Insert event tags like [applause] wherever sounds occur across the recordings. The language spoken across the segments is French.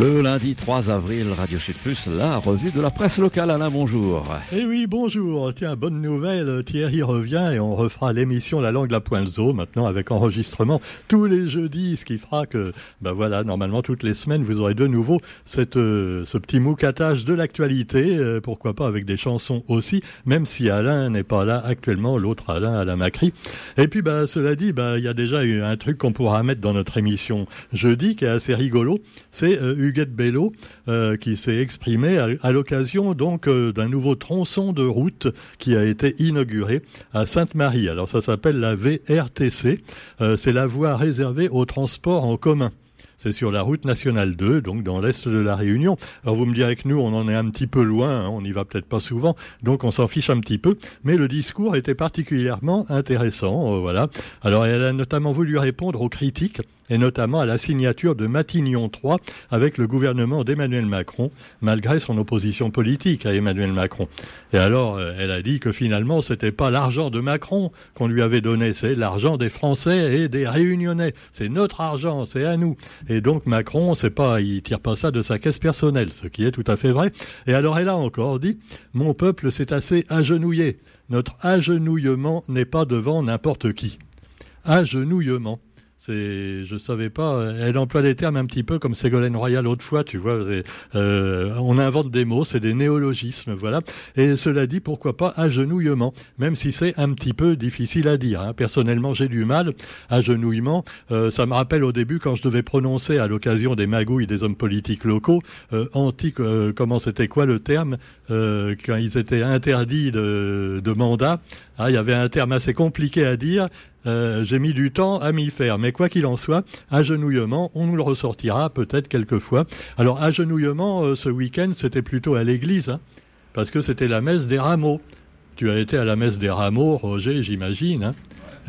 Le lundi 3 avril, Radio Sud Plus, la revue de la presse locale. Alain, bonjour. Eh oui, bonjour. Tiens, bonne nouvelle. Thierry revient et on refera l'émission La langue, la pointe zoo maintenant avec enregistrement tous les jeudis, ce qui fera que, ben voilà, normalement toutes les semaines, vous aurez de nouveau cette, euh, ce petit moucatage de l'actualité. Euh, pourquoi pas avec des chansons aussi, même si Alain n'est pas là actuellement, l'autre Alain, Alain Macri. Et puis, bah, cela dit, bah, il y a déjà eu un truc qu'on pourra mettre dans notre émission jeudi qui est assez rigolo. C'est euh, Huguette Bello euh, qui s'est exprimé à, l'occasion donc euh, d'un nouveau tronçon de route qui a été inauguré à Sainte-Marie. Alors ça s'appelle la VRTC. Euh, c'est la voie réservée au transport en commun. C'est sur la route nationale 2, donc dans l'est de la Réunion. Alors vous me direz que nous, on en est un petit peu loin, hein, on n'y va peut-être pas souvent, donc on s'en fiche un petit peu. Mais le discours était particulièrement intéressant, voilà. Alors elle a notamment voulu répondre aux critiques et notamment à la signature de Matignon 3 avec le gouvernement d'Emmanuel Macron, malgré son opposition politique à Emmanuel Macron. Et alors, euh, elle a dit que finalement, c'était pas l'argent de Macron qu'on lui avait donné, c'est l'argent des Français et des Réunionnais. C'est notre argent, c'est à nous. Et donc Macron, c'est pas, il tire pas ça de sa caisse personnelle, ce qui est tout à fait vrai. Et alors, elle a encore dit, mon peuple s'est assez agenouillé. Notre agenouillement n'est pas devant n'importe qui. Agenouillement. C'est, je savais pas. Elle emploie des termes un petit peu comme Ségolène Royal autrefois, tu vois. Euh, on invente des mots, c'est des néologismes, voilà. Et cela dit, pourquoi pas agenouillement, même si c'est un petit peu difficile à dire. Hein. Personnellement, j'ai du mal. Agenouillement, euh, ça me rappelle au début quand je devais prononcer à l'occasion des magouilles des hommes politiques locaux, euh, anti, euh, comment c'était quoi le terme euh, quand ils étaient interdits de, de mandat. Ah, il y avait un terme assez compliqué à dire. Euh, j'ai mis du temps à m'y faire, mais quoi qu'il en soit, agenouillement, on nous le ressortira peut-être quelquefois. Alors agenouillement, euh, ce week-end, c'était plutôt à l'église, hein, parce que c'était la messe des rameaux. Tu as été à la messe des rameaux, Roger, j'imagine. Hein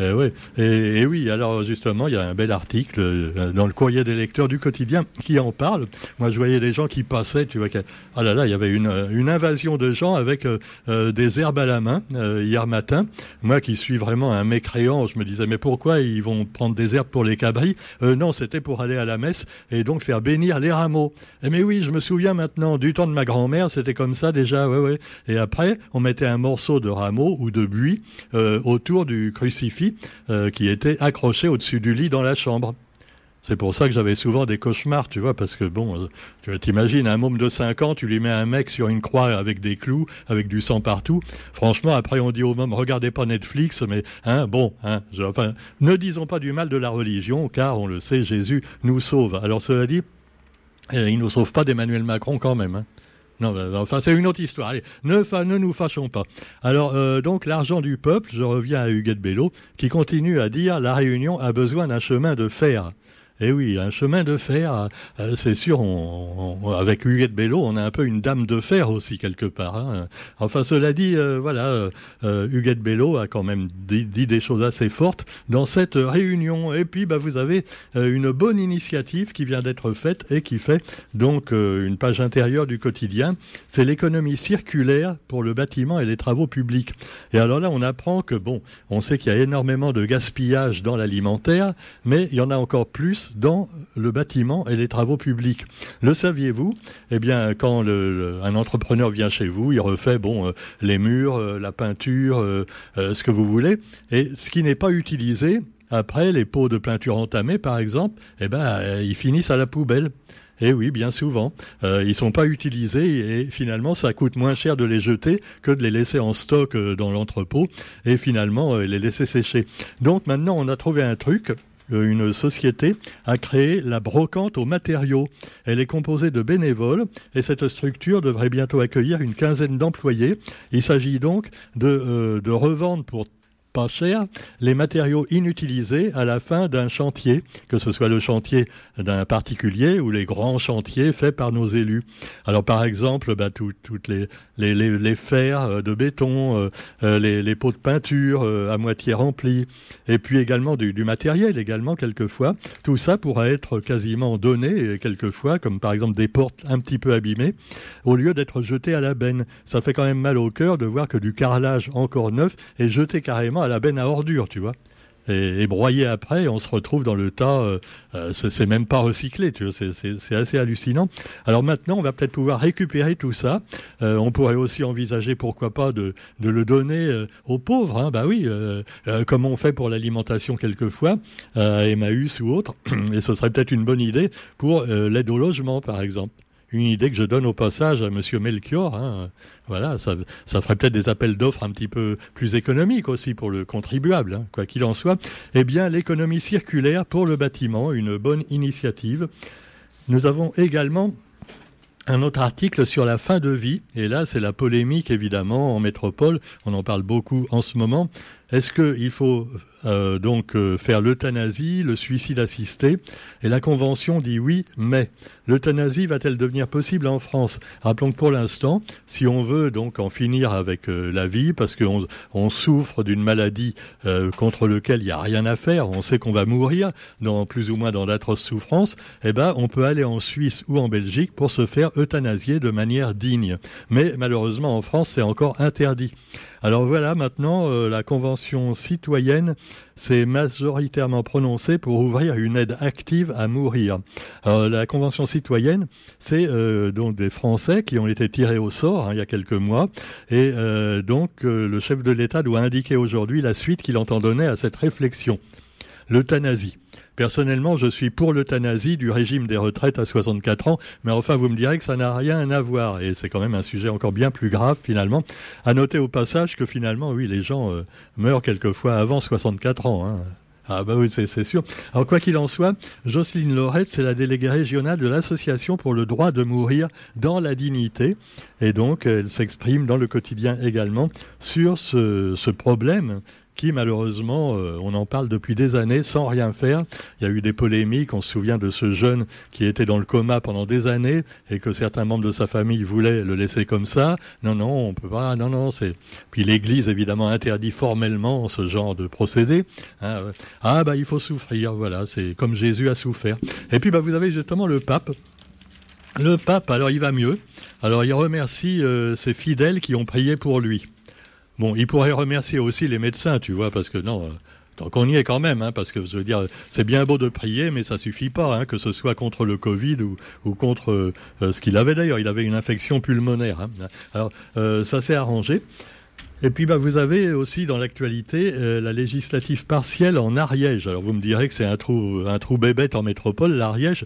eh oui. Et, oui, alors justement, il y a un bel article euh, dans le courrier des lecteurs du quotidien qui en parle. Moi, je voyais des gens qui passaient, tu vois, ah là là, il y avait une, une invasion de gens avec euh, euh, des herbes à la main hier matin. Moi, qui suis vraiment un mécréant, je me disais, mais pourquoi ils vont prendre des herbes pour les cabris? Non, c'était pour aller à la messe et donc faire bénir les rameaux. Et mais oui, je me souviens maintenant du temps de ma grand-mère, c'était comme ça déjà. Et après, on mettait un morceau de rameau ou de buis autour du crucifix euh, qui était accroché au-dessus du lit dans la chambre. C'est pour ça que j'avais souvent des cauchemars, tu vois, parce que bon, euh, tu t'imagines, un môme de 5 ans, tu lui mets un mec sur une croix avec des clous, avec du sang partout. Franchement, après on dit au môme, regardez pas Netflix, mais hein, bon, hein, enfin, ne disons pas du mal de la religion, car on le sait, Jésus nous sauve. Alors cela dit, euh, il ne nous sauve pas d'Emmanuel Macron quand même. Hein. Non, ben, enfin, c'est une autre histoire. Allez, ne, nous fâchons pas. Alors, euh, donc, l'argent du peuple, je reviens à Huguette Bello, qui continue à dire la Réunion a besoin d'un chemin de fer. Eh oui, un chemin de fer, euh, c'est sûr, on, avec Huguette Bello, on a un peu une dame de fer aussi, quelque part. Hein. Enfin, cela dit, euh, voilà, euh, Huguette Bello a quand même dit, des choses assez fortes dans cette réunion. Et puis, bah, vous avez euh, une bonne initiative qui vient d'être faite et qui fait donc une page intérieure du quotidien. C'est l'économie circulaire pour le bâtiment et les travaux publics. Et alors là, on apprend que, bon, on sait qu'il y a énormément de gaspillage dans l'alimentaire, mais il y en a encore plus dans le bâtiment et les travaux publics. Le saviez-vous? Eh bien, quand un entrepreneur vient chez vous, il refait bon euh, les murs, euh, la peinture, euh, ce que vous voulez, et ce qui n'est pas utilisé après les pots de peinture entamés, par exemple, eh ben ils finissent à la poubelle. Et oui, bien souvent, euh, ils sont pas utilisés et finalement ça coûte moins cher de les jeter que de les laisser en stock dans l'entrepôt et finalement les laisser sécher. Donc maintenant on a trouvé un truc une société a créé la brocante aux matériaux. Elle est composée de bénévoles et cette structure devrait bientôt accueillir une quinzaine d'employés. Il s'agit donc de, euh, de revendre pour pas cher les matériaux inutilisés à la fin d'un chantier, que ce soit le chantier d'un particulier ou les grands chantiers faits par nos élus. Alors par exemple, bah, toutes les, les, fers euh, de béton, euh, euh, les, pots de peinture à moitié remplis, et puis également du, du, matériel également quelquefois. Tout ça pourra être quasiment donné quelquefois, comme par exemple des portes un petit peu abîmées, au lieu d'être jeté à la benne. Ça fait quand même mal au cœur de voir que du carrelage encore neuf est jeté carrément à la benne à ordures, tu vois. et, broyé après. on se retrouve dans le tas. Euh, euh, c'est même pas recyclé. Tu vois, c'est assez hallucinant. Alors maintenant, on va peut-être pouvoir récupérer tout ça. on pourrait aussi envisager, pourquoi pas, de, de le donner aux pauvres. Hein. Bah oui, comme on fait pour l'alimentation quelquefois, à Emmaüs ou autre. [clears throat] Et ce serait peut-être une bonne idée pour l'aide au logement, par exemple une idée que je donne au passage à Monsieur Melchior. Hein. Voilà, ça, ferait peut-être des appels d'offres un petit peu plus économiques aussi pour le contribuable, hein, quoi qu'il en soit. Eh bien, l'économie circulaire pour le bâtiment, une bonne initiative. Nous avons également un autre article sur la fin de vie, et là c'est la polémique évidemment en métropole, on en parle beaucoup en ce moment. Est-ce qu'il faut euh, donc euh, faire l'euthanasie, le suicide assisté? Et la Convention dit oui, mais l'euthanasie va-t-elle devenir possible en France? Rappelons que pour l'instant, si on veut donc en finir avec euh, la vie, parce qu'on on souffre d'une maladie contre laquelle il n'y a rien à faire, on sait qu'on va mourir dans plus ou moins dans d'atroces souffrances, eh ben on peut aller en Suisse ou en Belgique pour se faire euthanasier de manière digne. Mais malheureusement en France, c'est encore interdit. Alors voilà, maintenant, euh, la Convention citoyenne s'est majoritairement prononcée pour ouvrir une aide active à mourir. Alors, la Convention citoyenne, c'est euh, donc des Français qui ont été tirés au sort hein, il y a quelques mois, et euh, donc le chef de l'État doit indiquer aujourd'hui la suite qu'il entend donner à cette réflexion. L'euthanasie. Personnellement, je suis pour l'euthanasie du régime des retraites à 64 ans, mais enfin, vous me direz que ça n'a rien à voir, et c'est quand même un sujet encore bien plus grave finalement. À noter au passage que finalement, oui, les gens euh, meurent quelquefois avant 64 ans. Hein. Ah bah oui, c'est sûr. Alors quoi qu'il en soit, Jocelyne Lorette, c'est la déléguée régionale de l'Association pour le droit de mourir dans la dignité. Et donc, elle s'exprime dans le quotidien également sur ce, ce problème qui malheureusement, euh, on en parle depuis des années sans rien faire. Il y a eu des polémiques, on se souvient de ce jeune qui était dans le coma pendant des années et que certains membres de sa famille voulaient le laisser comme ça. Non, non, on peut pas, non, non, c'est... Puis l'Église, évidemment, interdit formellement ce genre de procédé. Hein, ah, bah, il faut souffrir, voilà, c'est comme Jésus a souffert. Et puis, bah, vous avez justement le pape. Le pape, alors il va mieux. Alors il remercie euh, ses fidèles qui ont prié pour lui. Bon, il pourrait remercier aussi les médecins, tu vois, parce que non, euh, tant qu'on y est quand même, hein, parce que je veux dire, c'est bien beau de prier, mais ça suffit pas, hein, que ce soit contre le Covid ou, contre euh, ce qu'il avait d'ailleurs. Il avait une infection pulmonaire. Hein. Alors, euh, ça s'est arrangé. Et puis bah, vous avez aussi dans l'actualité la législative partielle en Ariège. Alors vous me direz que c'est un trou, un trou bébête en métropole, l'Ariège.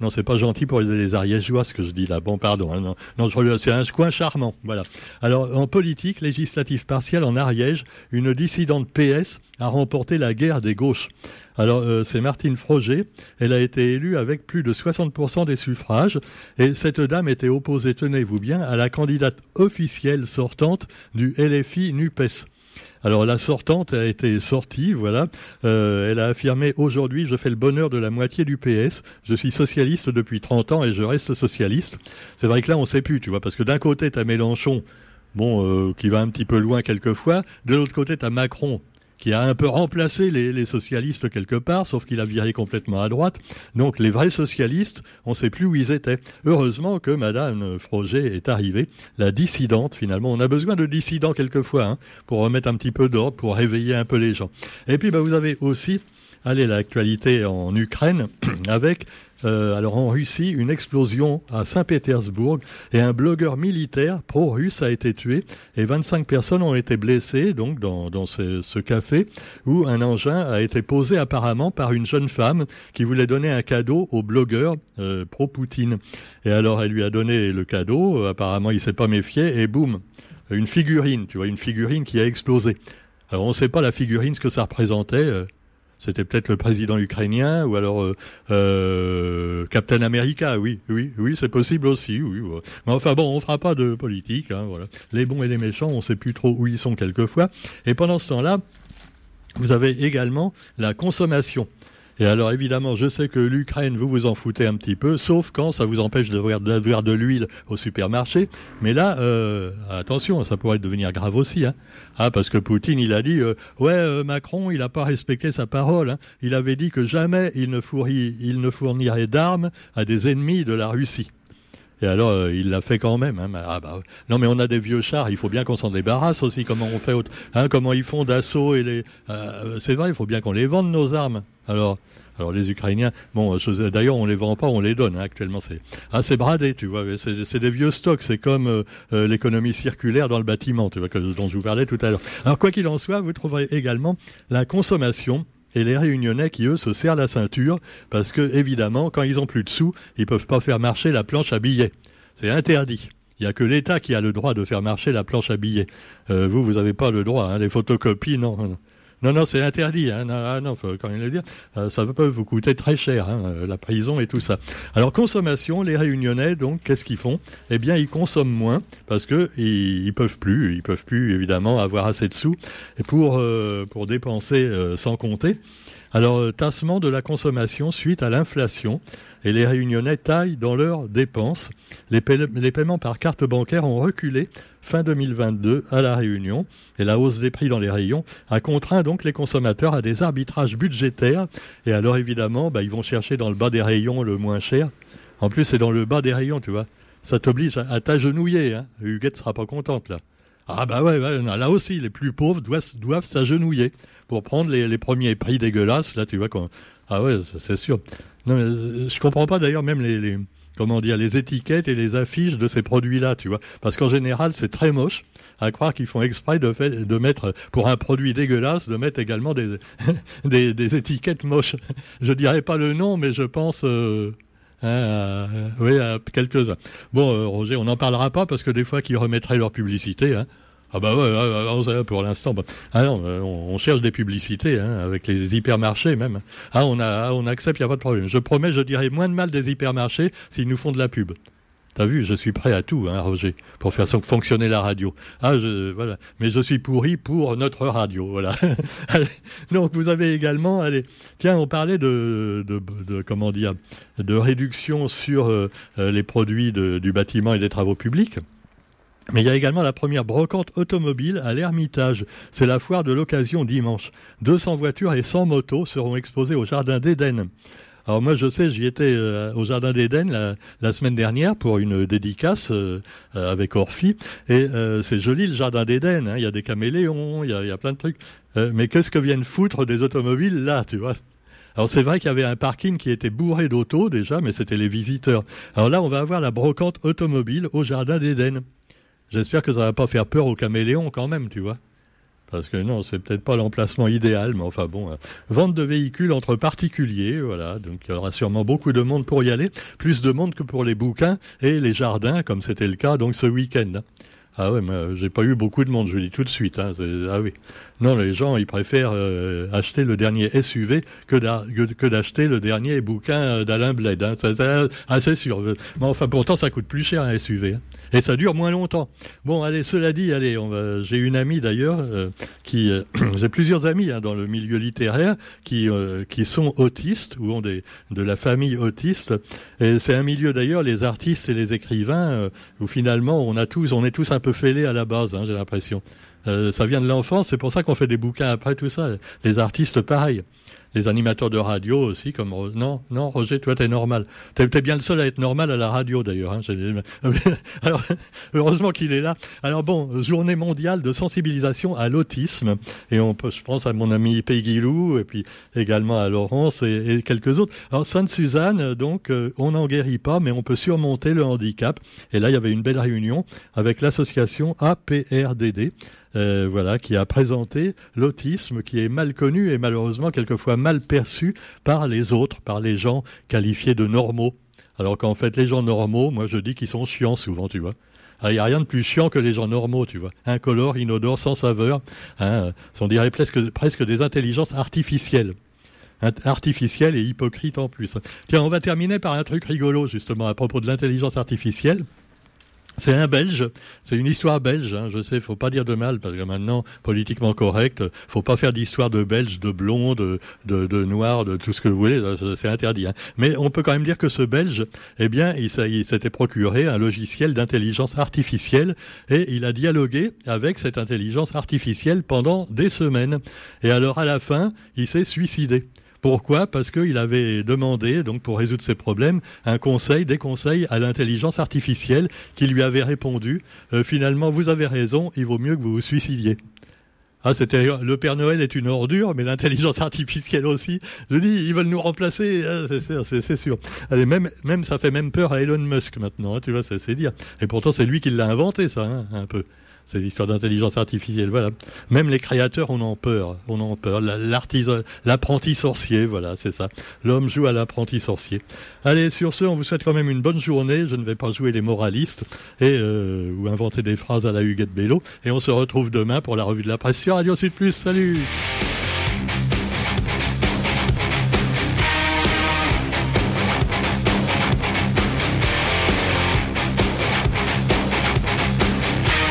Non, c'est pas gentil pour les Ariégeois ce que je dis là. Bon, pardon. Hein, non, non c'est un coin charmant. Voilà. Alors, en politique, législative partielle en Ariège, une dissidente PS a remporté la guerre des gauches. Alors, euh, c'est Martine Froger. Elle a été élue avec plus de 60% des suffrages. Et cette dame était opposée, tenez-vous bien, à la candidate officielle sortante du LFI NUPES. Alors la sortante a été sortie, voilà. Euh, elle a affirmé aujourd'hui, je fais le bonheur de la moitié du PS. Je suis socialiste depuis 30 ans et je reste socialiste. C'est vrai que là, on sait plus, tu vois, parce que d'un côté, tu as Mélenchon, bon, euh, qui va un petit peu loin quelquefois. De l'autre côté, tu as Macron, qui a un peu remplacé les, socialistes quelque part, sauf qu'il a viré complètement à droite. Donc les vrais socialistes, on ne sait plus où ils étaient. Heureusement que Madame Froger est arrivée, la dissidente finalement. On a besoin de dissidents quelquefois hein, pour remettre un petit peu d'ordre, pour réveiller un peu les gens. Et puis bah, vous avez aussi allez, l'actualité en Ukraine [clears throat] avec euh, alors en Russie, une explosion à Saint-Pétersbourg et un blogueur militaire pro-russe a été tué et 25 personnes ont été blessées donc dans, ce, café où un engin a été posé apparemment par une jeune femme qui voulait donner un cadeau au blogueur euh, pro-Poutine. Et alors elle lui a donné le cadeau, euh, apparemment il s'est pas méfié et boum, une figurine, tu vois, une figurine qui a explosé. Alors on ne sait pas la figurine ce que ça représentait. C'était peut-être le président ukrainien ou alors euh, euh, Captain America. Oui, oui, oui, c'est possible aussi. Mais enfin bon, on fera pas de politique. Hein. Les bons et les méchants, on sait plus trop où ils sont quelquefois. Et pendant ce temps-là, vous avez également la consommation. Et alors évidemment, je sais que l'Ukraine, vous vous en foutez un petit peu, sauf quand ça vous empêche d'avoir de l'huile au supermarché. Mais là, euh, attention, ça pourrait devenir grave aussi. Hein. Ah, parce que Poutine, il a dit, euh, ouais, euh, Macron, il n'a pas respecté sa parole. Hein. Il avait dit que jamais ne, il ne fournirait d'armes à des ennemis de la Russie. Et alors, euh, il l'a fait quand même. Hein. Ah, bah, non, mais on a des vieux chars, il faut bien qu'on s'en débarrasse aussi. Comment on fait hein, Comment ils font d'assaut et les. Euh, c'est vrai, il faut bien qu'on les vende nos armes. Alors. Alors les Ukrainiens, bon, d'ailleurs on les vend pas, on les donne hein, actuellement. C'est ah c'est bradé, tu vois. C'est des vieux stocks. C'est comme euh, l'économie circulaire dans le bâtiment, dont je vous parlais tout à l'heure. Alors quoi qu'il en soit, vous trouverez également la consommation et les Réunionnais qui, eux, se serrent la ceinture parce que, évidemment, quand ils ont plus de sous, ils peuvent pas faire marcher la planche à billets. C'est interdit. Il n'y a que l'État qui a le droit de faire marcher la planche à billets. Euh, vous, vous n'avez pas le droit. Hein, les photocopies, non. Non, non, c'est interdit. Hein. Non, ah, non, faut quand même le dire. Euh, ça peut vous coûter très cher, hein, euh, la prison et tout ça. Alors, consommation, les Réunionnais, donc, qu'est-ce qu'ils font? Eh bien, ils consomment moins parce que ils, peuvent plus, ils peuvent plus évidemment avoir assez de sous pour euh, pour dépenser sans compter. Alors, tassement de la consommation suite à l'inflation et les Réunionnais taillent dans leurs dépenses. Les, paiements par carte bancaire ont reculé fin 2022 à La Réunion et la hausse des prix dans les rayons a contraint donc les consommateurs à des arbitrages budgétaires et alors évidemment bah, ils vont chercher dans le bas des rayons le moins cher. En plus c'est dans le bas des rayons tu vois. Ça t'oblige à, t'agenouiller. Hein. Huguette sera pas contente là. Ah bah ouais, là aussi les plus pauvres doivent s'agenouiller pour prendre les, premiers prix dégueulasses. Là tu vois qu'on... Ah ouais c'est sûr. Non, mais euh, je comprends pas d'ailleurs même les, comment dire les étiquettes et les affiches de ces produits-là, tu vois, parce qu'en général c'est très moche. À croire qu'ils font exprès de, fait, de mettre pour un produit dégueulasse de mettre également des, [laughs] des, étiquettes moches. Je dirais pas le nom, mais je pense. Euh, hein, oui, à quelques-uns. Bon, euh, Roger, on n'en parlera pas parce que des fois qu'ils remettraient leur publicité, hein, ah bah ouais, pour l'instant. Bah. Ah non, euh, on, cherche des publicités hein, avec les hypermarchés même. Ah on a, on accepte, il n'y a pas de problème. Je promets, je dirai moins de mal des hypermarchés s'ils nous font de la pub. T'as vu, je suis prêt à tout, hein, Roger, pour faire fonctionner la radio. Ah, je, voilà. Mais je suis pourri pour notre radio, voilà. [laughs] Donc vous avez également, allez, tiens, on parlait de, de, comment dire, de réduction sur euh, euh, les produits du bâtiment et des travaux publics. Mais il y a également la première brocante automobile à l'Ermitage. C'est la foire de l'occasion dimanche. 200 voitures et 100 motos seront exposées au Jardin d'Éden. Alors moi je sais, j'y étais euh, au Jardin d'Éden la, semaine dernière pour une dédicace euh, euh, avec Orphy. Et c'est joli le Jardin d'Éden, hein. il y a des caméléons, il y a, il y a plein de trucs. mais qu'est-ce que viennent foutre des automobiles là, tu vois? Alors c'est vrai qu'il y avait un parking qui était bourré d'autos déjà, mais c'était les visiteurs. Alors là, on va avoir la brocante automobile au Jardin d'Éden. J'espère que ça va pas faire peur aux caméléons quand même, tu vois. Parce que non, c'est peut-être pas l'emplacement idéal, mais enfin bon, euh, vente de véhicules entre particuliers, voilà. Donc il y aura sûrement beaucoup de monde pour y aller, plus de monde que pour les bouquins et les jardins, comme c'était le cas donc ce week-end. Ah ouais, mais euh, j'ai pas eu beaucoup de monde, je le dis tout de suite. Hein, ah oui. Non, les gens, ils préfèrent euh, acheter le dernier SUV que d'acheter le dernier bouquin euh, d'Alain Bled. Hein. ah, c'est sûr. Mais enfin, pourtant, ça coûte plus cher un SUV. Hein. Et ça dure moins longtemps. Bon, allez, cela dit, allez, j'ai une amie d'ailleurs qui... [clears throat] j'ai plusieurs amis hein, dans le milieu littéraire qui, qui sont autistes ou ont des, de la famille autiste. Et c'est un milieu d'ailleurs, les artistes et les écrivains, où finalement, on a tous, on est tous un peu fêlés à la base, hein, j'ai l'impression. Euh, ça vient de l'enfance, c'est pour ça qu'on fait des bouquins après tout ça. Les artistes, pareil les animateurs de radio aussi, comme non, non, Roger, toi t'es normal. T'es es bien le seul à être normal à la radio d'ailleurs. Hein. [laughs] Alors, heureusement qu'il est là. Alors bon, journée mondiale de sensibilisation à l'autisme, et on peut, je pense à mon ami Peggy Lou, et puis également à Laurence et, quelques autres. Alors Sainte Suzanne, donc, euh, on n'en guérit pas, mais on peut surmonter le handicap. Et là, il y avait une belle réunion avec l'association APRDD. Euh, voilà, qui a présenté l'autisme qui est mal connu et malheureusement quelquefois mal perçu par les autres, par les gens qualifiés de normaux. Alors qu'en fait, les gens normaux, moi je dis qu'ils sont chiants souvent, tu vois. Il ah, n'y a rien de plus chiant que les gens normaux, tu vois. Incolores, inodores, sans saveur. Hein, on dirait presque, presque des intelligences artificielles artificielles et hypocrites en plus. Tiens, on va terminer par un truc rigolo justement à propos de l'intelligence artificielle. C'est un Belge, c'est une histoire belge. Hein. Je sais, faut pas dire de mal parce que maintenant, politiquement correct, faut pas faire d'histoire de Belge, de blond, de, de, de noir, de tout ce que vous voulez. C'est interdit. Hein. Mais on peut quand même dire que ce Belge, eh bien, il, s'était procuré un logiciel d'intelligence artificielle et il a dialogué avec cette intelligence artificielle pendant des semaines. Et alors, à la fin, il s'est suicidé Pourquoi? Parce qu'il avait demandé, donc pour résoudre ses problèmes, un conseil, des conseils à l'intelligence artificielle qui lui avait répondu euh, finalement, vous avez raison, il vaut mieux que vous vous suicidiez. Ah, c'était le Père Noël est une ordure, mais l'intelligence artificielle aussi. Je dis, ils veulent nous remplacer, ah, c'est sûr. Allez, même, même ça fait même peur à Elon Musk maintenant, hein, tu vois, c'est dire. Et pourtant, c'est lui qui l'a inventé, ça, hein, un peu ces histoires d'intelligence artificielle. Voilà. Même les créateurs, on en peur. On en peur. L'artisan, l'apprenti sorcier, voilà, c'est ça. L'homme joue à l'apprenti sorcier. Allez, sur ce, on vous souhaite quand même une bonne journée. Je ne vais pas jouer les moralistes et euh, ou inventer des phrases à la Huguette Bello. Et on se retrouve demain pour la revue de la presse sur Radio Sud Plus. Salut.